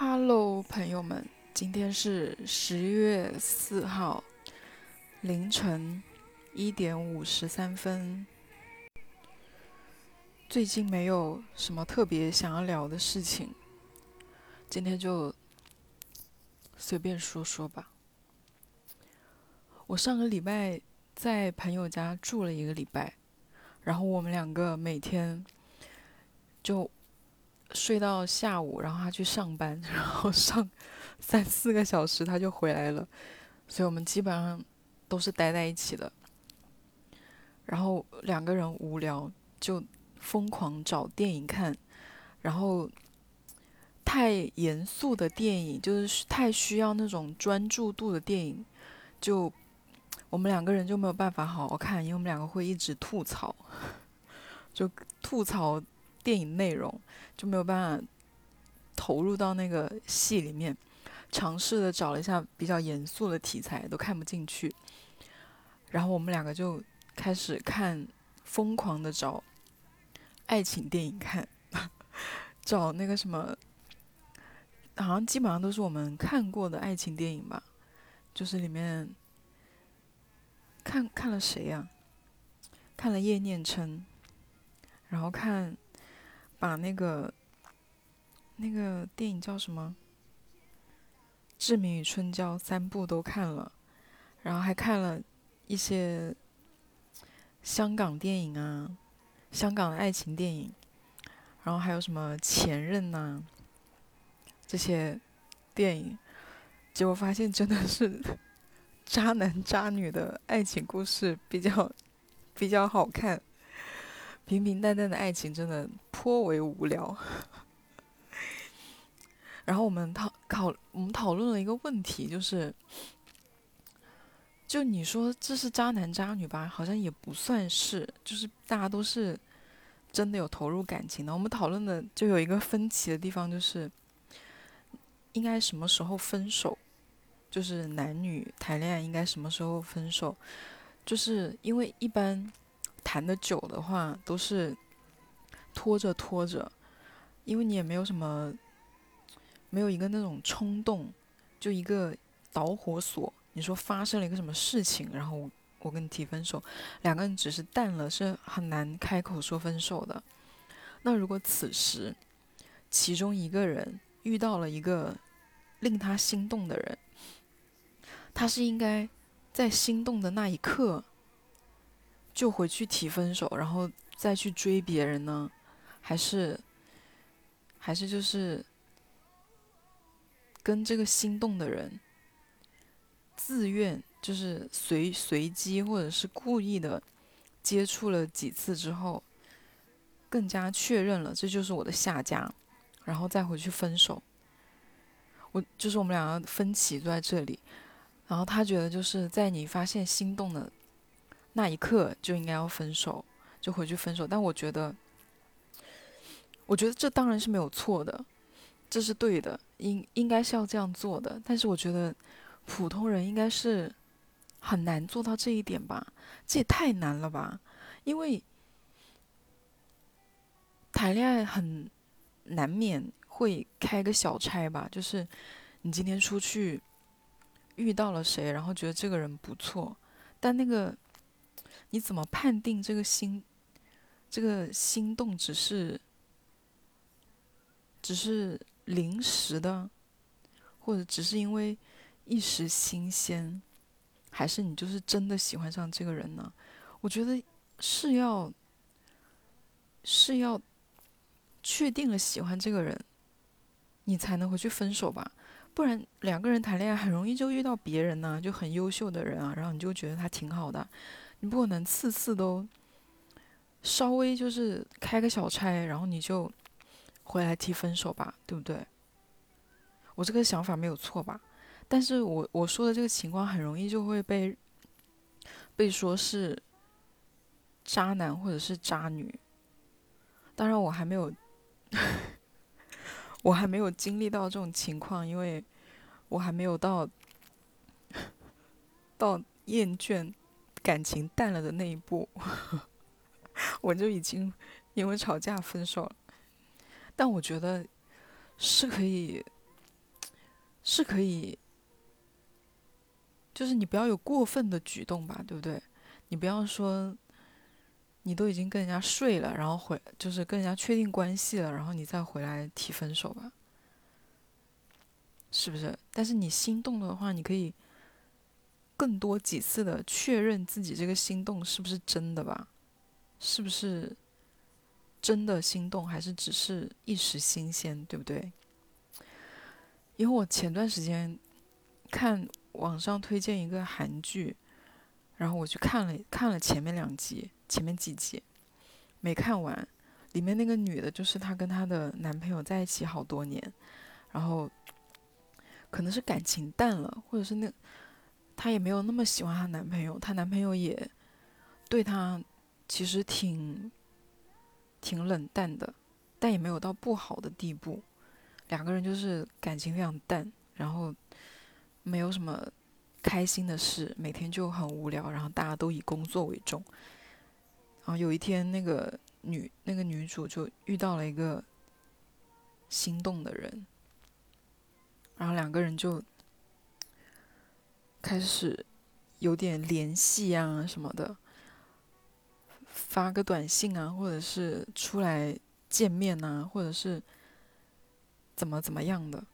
Hello，朋友们，今天是十月四号凌晨一点五十三分。最近没有什么特别想要聊的事情，今天就随便说说吧。我上个礼拜在朋友家住了一个礼拜，然后我们两个每天就。睡到下午，然后他去上班，然后上 三四个小时他就回来了，所以我们基本上都是待在一起的。然后两个人无聊就疯狂找电影看，然后太严肃的电影就是太需要那种专注度的电影，就我们两个人就没有办法好好看，因为我们两个会一直吐槽，就吐槽。电影内容就没有办法投入到那个戏里面，尝试的找了一下比较严肃的题材，都看不进去。然后我们两个就开始看，疯狂的找爱情电影看，找那个什么，好像基本上都是我们看过的爱情电影吧，就是里面看看了谁呀？看了叶念琛，然后看。把那个那个电影叫什么《志明与春娇》三部都看了，然后还看了一些香港电影啊，香港的爱情电影，然后还有什么《前任》呐这些电影，结果发现真的是 渣男渣女的爱情故事比较比较好看。平平淡淡的爱情真的颇为无聊。然后我们讨考我们讨论了一个问题，就是，就你说这是渣男渣女吧，好像也不算是，就是大家都是真的有投入感情的。我们讨论的就有一个分歧的地方，就是应该什么时候分手，就是男女谈恋爱应该什么时候分手，就是因为一般。谈的久的话，都是拖着拖着，因为你也没有什么，没有一个那种冲动，就一个导火索。你说发生了一个什么事情，然后我跟你提分手，两个人只是淡了，是很难开口说分手的。那如果此时其中一个人遇到了一个令他心动的人，他是应该在心动的那一刻。就回去提分手，然后再去追别人呢？还是，还是就是跟这个心动的人自愿，就是随随机或者是故意的接触了几次之后，更加确认了这就是我的下家，然后再回去分手。我就是我们两个分歧在这里，然后他觉得就是在你发现心动的。那一刻就应该要分手，就回去分手。但我觉得，我觉得这当然是没有错的，这是对的，应应该是要这样做的。但是我觉得，普通人应该是很难做到这一点吧？这也太难了吧？因为谈恋爱很难免会开个小差吧，就是你今天出去遇到了谁，然后觉得这个人不错，但那个。你怎么判定这个心，这个心动只是，只是临时的，或者只是因为一时新鲜，还是你就是真的喜欢上这个人呢？我觉得是要，是要确定了喜欢这个人，你才能回去分手吧？不然两个人谈恋爱很容易就遇到别人呢，就很优秀的人啊，然后你就觉得他挺好的。你不可能次次都稍微就是开个小差，然后你就回来提分手吧，对不对？我这个想法没有错吧？但是我我说的这个情况很容易就会被被说是渣男或者是渣女。当然我还没有，我还没有经历到这种情况，因为我还没有到到厌倦。感情淡了的那一步，我就已经因为吵架分手了。但我觉得是可以是可以，就是你不要有过分的举动吧，对不对？你不要说你都已经跟人家睡了，然后回就是跟人家确定关系了，然后你再回来提分手吧，是不是？但是你心动的话，你可以更多几次的确认自己这个心动是不是真的吧？是不是真的心动，还是只是一时新鲜，对不对？因为我前段时间看网上推荐一个韩剧，然后我去看了看了前面两集，前面几集没看完。里面那个女的，就是她跟她的男朋友在一起好多年，然后可能是感情淡了，或者是那她也没有那么喜欢她男朋友，她男朋友也对她其实挺挺冷淡的，但也没有到不好的地步。两个人就是感情非常淡，然后没有什么开心的事，每天就很无聊，然后大家都以工作为重。然后有一天，那个女那个女主就遇到了一个心动的人，然后两个人就开始有点联系啊什么的，发个短信啊，或者是出来见面呐，或者是。怎么怎么样的，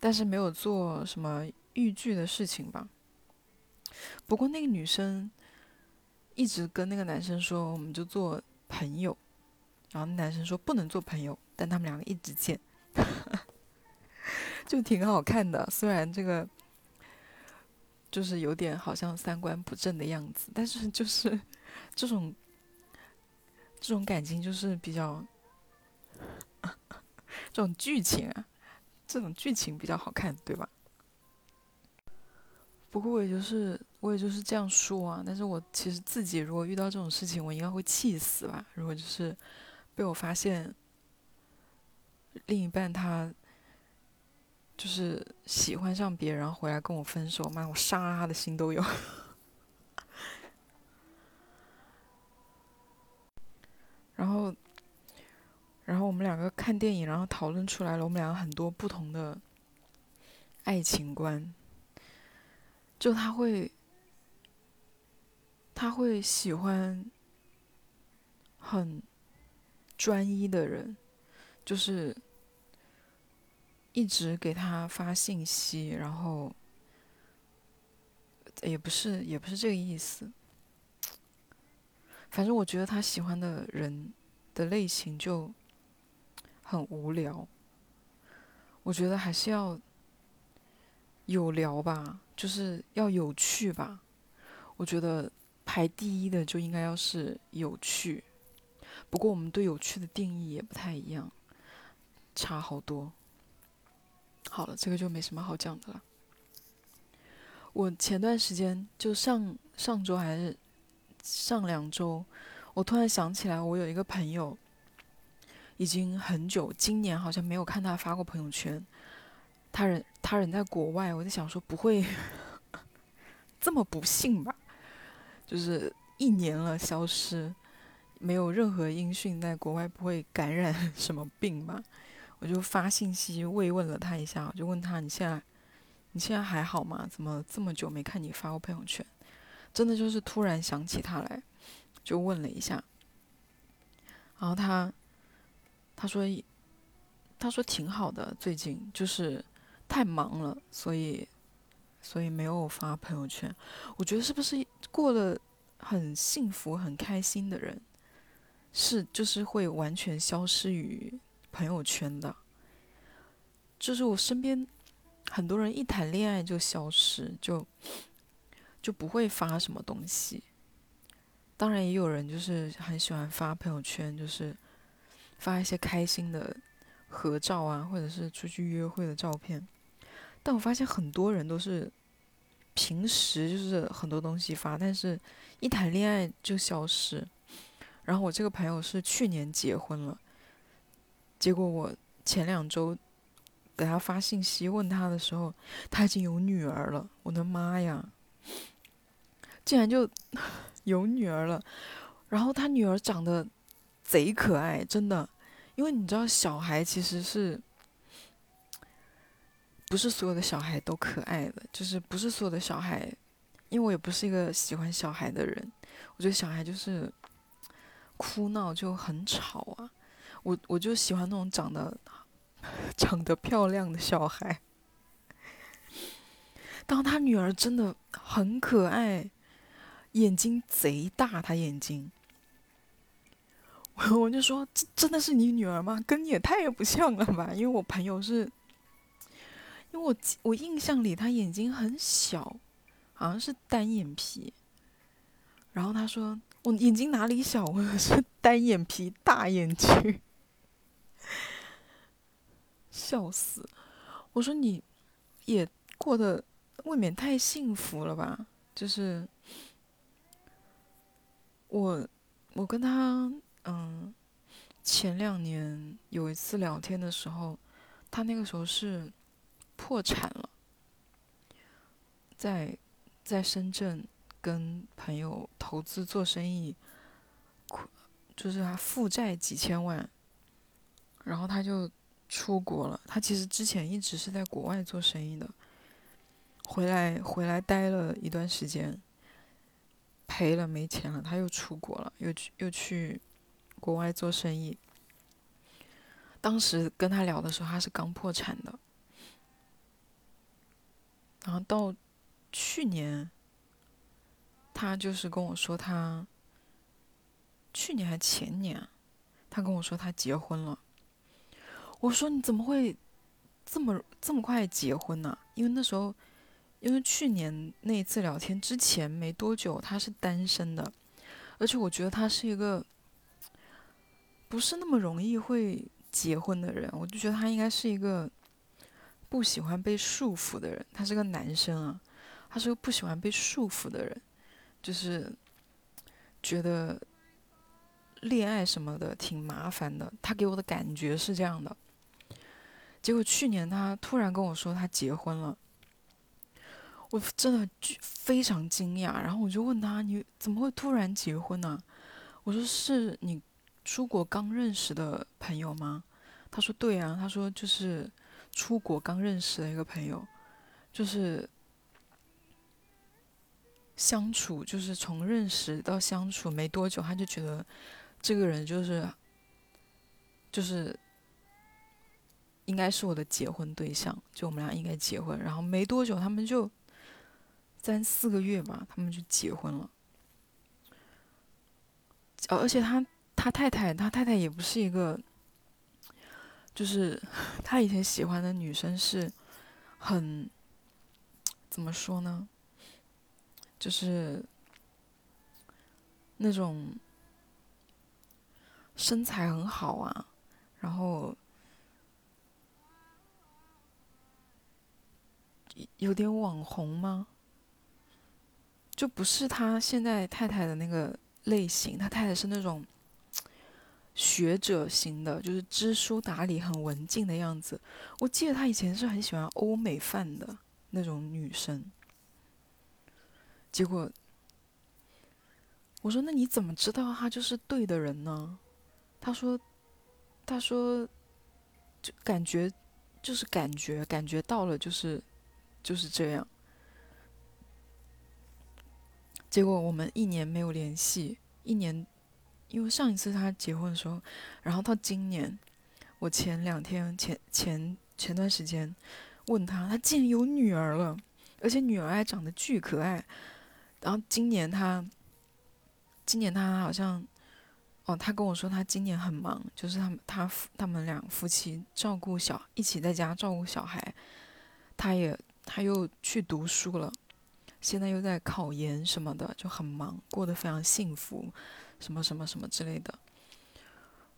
但是没有做什么逾矩的事情吧。不过那个女生一直跟那个男生说，我们就做朋友。然后男生说不能做朋友，但他们两个一直见，就挺好看的。虽然这个就是有点好像三观不正的样子，但是就是这种这种感情就是比较。这种剧情啊，这种剧情比较好看，对吧？不过我也就是我也就是这样说啊，但是我其实自己如果遇到这种事情，我应该会气死吧。如果就是被我发现另一半他就是喜欢上别人，然后回来跟我分手，妈，我杀他的心都有。然后。然后我们两个看电影，然后讨论出来了我们两个很多不同的爱情观。就他会，他会喜欢很专一的人，就是一直给他发信息，然后也不是也不是这个意思。反正我觉得他喜欢的人的类型就。很无聊，我觉得还是要有聊吧，就是要有趣吧。我觉得排第一的就应该要是有趣。不过我们对有趣的定义也不太一样，差好多。好了，这个就没什么好讲的了。我前段时间就上上周还是上两周，我突然想起来，我有一个朋友。已经很久，今年好像没有看他发过朋友圈。他人他人在国外，我在想说不会 这么不幸吧？就是一年了消失，没有任何音讯，在国外不会感染 什么病吧？我就发信息慰问了他一下，我就问他你现在你现在还好吗？怎么这么久没看你发过朋友圈？真的就是突然想起他来，就问了一下，然后他。他说：“他说挺好的，最近就是太忙了，所以所以没有发朋友圈。我觉得是不是过了很幸福、很开心的人，是就是会完全消失于朋友圈的？就是我身边很多人一谈恋爱就消失，就就不会发什么东西。当然也有人就是很喜欢发朋友圈，就是。”发一些开心的合照啊，或者是出去约会的照片，但我发现很多人都是平时就是很多东西发，但是一谈恋爱就消失。然后我这个朋友是去年结婚了，结果我前两周给他发信息问他的时候，他已经有女儿了。我的妈呀，竟然就 有女儿了！然后他女儿长得。贼可爱，真的，因为你知道，小孩其实是不是所有的小孩都可爱的，就是不是所有的小孩，因为我也不是一个喜欢小孩的人，我觉得小孩就是哭闹就很吵啊，我我就喜欢那种长得 长得漂亮的小孩。当他女儿真的很可爱，眼睛贼大，他眼睛，我 我就说这真的是你女儿吗？跟你也太不像了吧？因为我朋友是，因为我我印象里他眼睛很小，好像是单眼皮。然后他说我眼睛哪里小？我是单眼皮大眼睛，笑死！我说你也过得。未免太幸福了吧？就是我，我跟他，嗯，前两年有一次聊天的时候，他那个时候是破产了，在在深圳跟朋友投资做生意，就是他负债几千万，然后他就出国了。他其实之前一直是在国外做生意的。回来回来待了一段时间，赔了没钱了，他又出国了，又去又去国外做生意。当时跟他聊的时候，他是刚破产的，然后到去年，他就是跟我说他去年还前年，他跟我说他结婚了。我说你怎么会这么这么快结婚呢？因为那时候。因为去年那一次聊天之前没多久，他是单身的，而且我觉得他是一个不是那么容易会结婚的人，我就觉得他应该是一个不喜欢被束缚的人。他是个男生啊，他是个不喜欢被束缚的人，就是觉得恋爱什么的挺麻烦的。他给我的感觉是这样的。结果去年他突然跟我说他结婚了。我真的非常惊讶，然后我就问他：“你怎么会突然结婚呢？”我说：“是你出国刚认识的朋友吗？”他说：“对啊。”他说：“就是出国刚认识的一个朋友，就是相处，就是从认识到相处没多久，他就觉得这个人就是就是应该是我的结婚对象，就我们俩应该结婚。然后没多久，他们就。”三四个月吧，他们就结婚了。而且他他太太，他太太也不是一个，就是他以前喜欢的女生是很怎么说呢？就是那种身材很好啊，然后有点网红吗？就不是他现在太太的那个类型，他太太是那种学者型的，就是知书达理、很文静的样子。我记得他以前是很喜欢欧美范的那种女生。结果我说：“那你怎么知道他就是对的人呢？”他说：“他说就感觉就是感觉感觉到了，就是就是这样。”结果我们一年没有联系，一年，因为上一次他结婚的时候，然后到今年，我前两天前前前段时间问他，他竟然有女儿了，而且女儿还长得巨可爱。然后今年他，今年他好像，哦，他跟我说他今年很忙，就是他们他他们俩夫妻照顾小一起在家照顾小孩，他也他又去读书了。现在又在考研什么的，就很忙，过得非常幸福，什么什么什么之类的。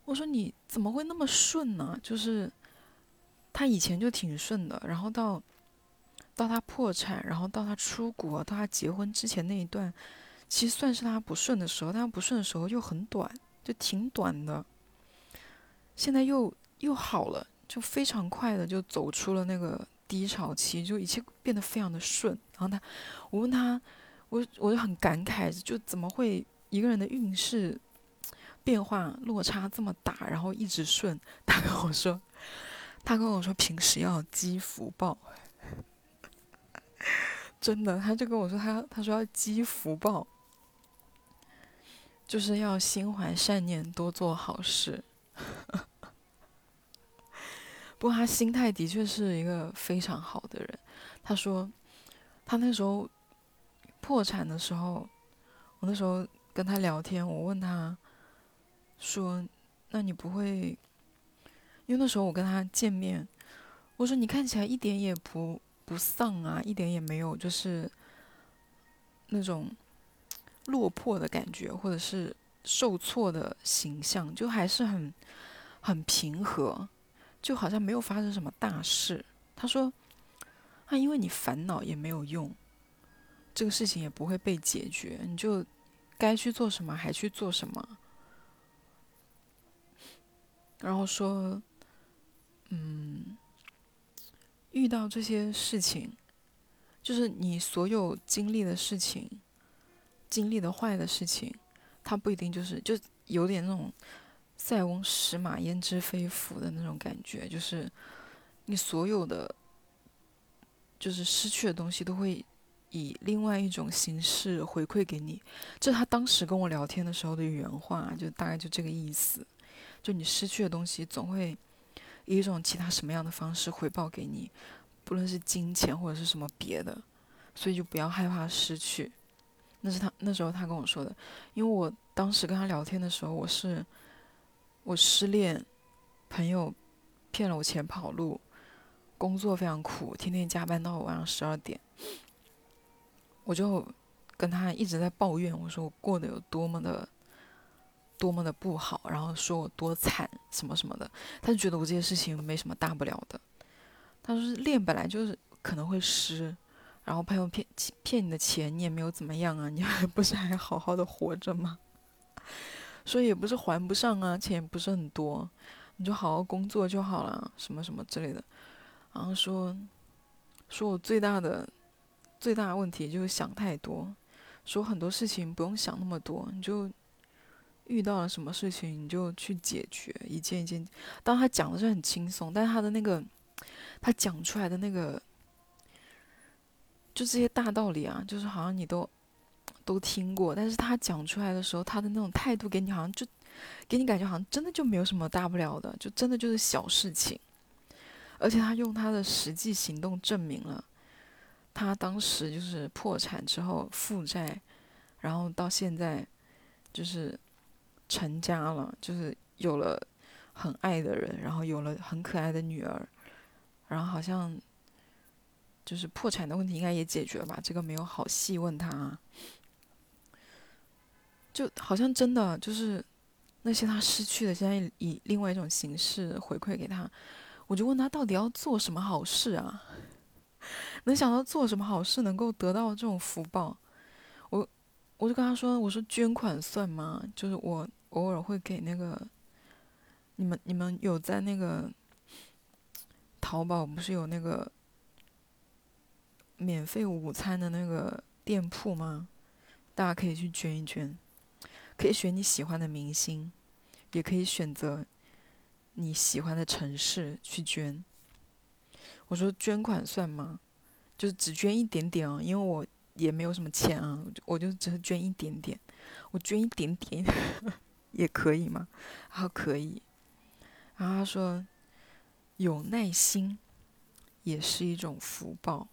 我说你怎么会那么顺呢？就是他以前就挺顺的，然后到到他破产，然后到他出国，到他结婚之前那一段，其实算是他不顺的时候，但他不顺的时候又很短，就挺短的。现在又又好了，就非常快的就走出了那个。低潮期就一切变得非常的顺，然后他，我问他，我我就很感慨，就怎么会一个人的运势变化落差这么大，然后一直顺？他跟我说，他跟我说平时要积福报，真的，他就跟我说他他说要积福报，就是要心怀善念，多做好事。不过他心态的确是一个非常好的人。他说，他那时候破产的时候，我那时候跟他聊天，我问他，说：“那你不会？”因为那时候我跟他见面，我说：“你看起来一点也不不丧啊，一点也没有就是那种落魄的感觉，或者是受挫的形象，就还是很很平和。”就好像没有发生什么大事。他说：“啊，因为你烦恼也没有用，这个事情也不会被解决，你就该去做什么还去做什么。”然后说：“嗯，遇到这些事情，就是你所有经历的事情，经历的坏的事情，它不一定就是就有点那种。”塞翁失马焉知非福的那种感觉，就是你所有的就是失去的东西都会以另外一种形式回馈给你。这他当时跟我聊天的时候的原话，就大概就这个意思。就你失去的东西，总会以一种其他什么样的方式回报给你，不论是金钱或者是什么别的，所以就不要害怕失去。那是他那时候他跟我说的，因为我当时跟他聊天的时候，我是。我失恋，朋友骗了我钱跑路，工作非常苦，天天加班到晚上十二点。我就跟他一直在抱怨，我说我过得有多么的多么的不好，然后说我多惨什么什么的。他就觉得我这些事情没什么大不了的。他说恋本来就是可能会失，然后朋友骗骗你的钱，你也没有怎么样啊，你还 不是还好好的活着吗？所以也不是还不上啊，钱不是很多，你就好好工作就好了，什么什么之类的。然后说，说我最大的最大的问题就是想太多，说很多事情不用想那么多，你就遇到了什么事情你就去解决，一件一件。当他讲的是很轻松，但是他的那个他讲出来的那个，就这些大道理啊，就是好像你都。都听过，但是他讲出来的时候，他的那种态度给你好像就，给你感觉好像真的就没有什么大不了的，就真的就是小事情。而且他用他的实际行动证明了，他当时就是破产之后负债，然后到现在就是成家了，就是有了很爱的人，然后有了很可爱的女儿，然后好像就是破产的问题应该也解决了吧？这个没有好细问他。就好像真的就是那些他失去的，现在以另外一种形式回馈给他。我就问他到底要做什么好事啊？能想到做什么好事能够得到这种福报？我我就跟他说：“我说捐款算吗？就是我偶尔会给那个你们你们有在那个淘宝不是有那个免费午餐的那个店铺吗？大家可以去捐一捐。”可以选你喜欢的明星，也可以选择你喜欢的城市去捐。我说捐款算吗？就是只捐一点点啊，因为我也没有什么钱啊，我就只是捐一点点。我捐一点点 也可以吗？然后可以。然后他说有耐心也是一种福报，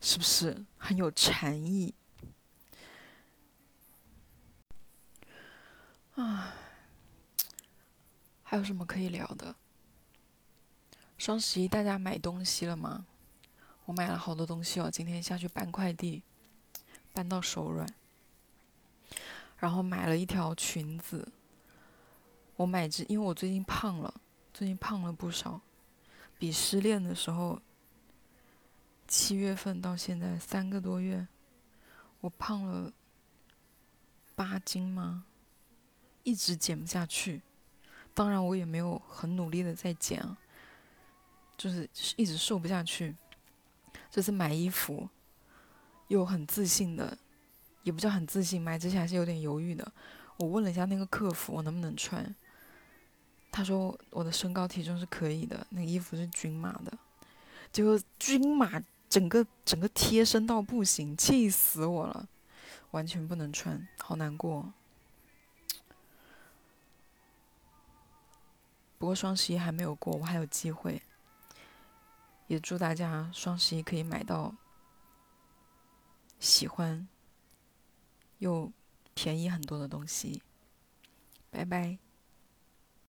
是不是很有禅意？啊，还有什么可以聊的？双十一大家买东西了吗？我买了好多东西哦，今天下去搬快递，搬到手软。然后买了一条裙子，我买只，因为我最近胖了，最近胖了不少，比失恋的时候，七月份到现在三个多月，我胖了八斤吗？一直减不下去，当然我也没有很努力的在减，就是一直瘦不下去。这次买衣服，又很自信的，也不叫很自信，买之前还是有点犹豫的。我问了一下那个客服，我能不能穿，他说我的身高体重是可以的，那个衣服是均码的。结果均码整个整个贴身到不行，气死我了，完全不能穿，好难过。不过双十一还没有过，我还有机会。也祝大家双十一可以买到喜欢又便宜很多的东西。拜拜。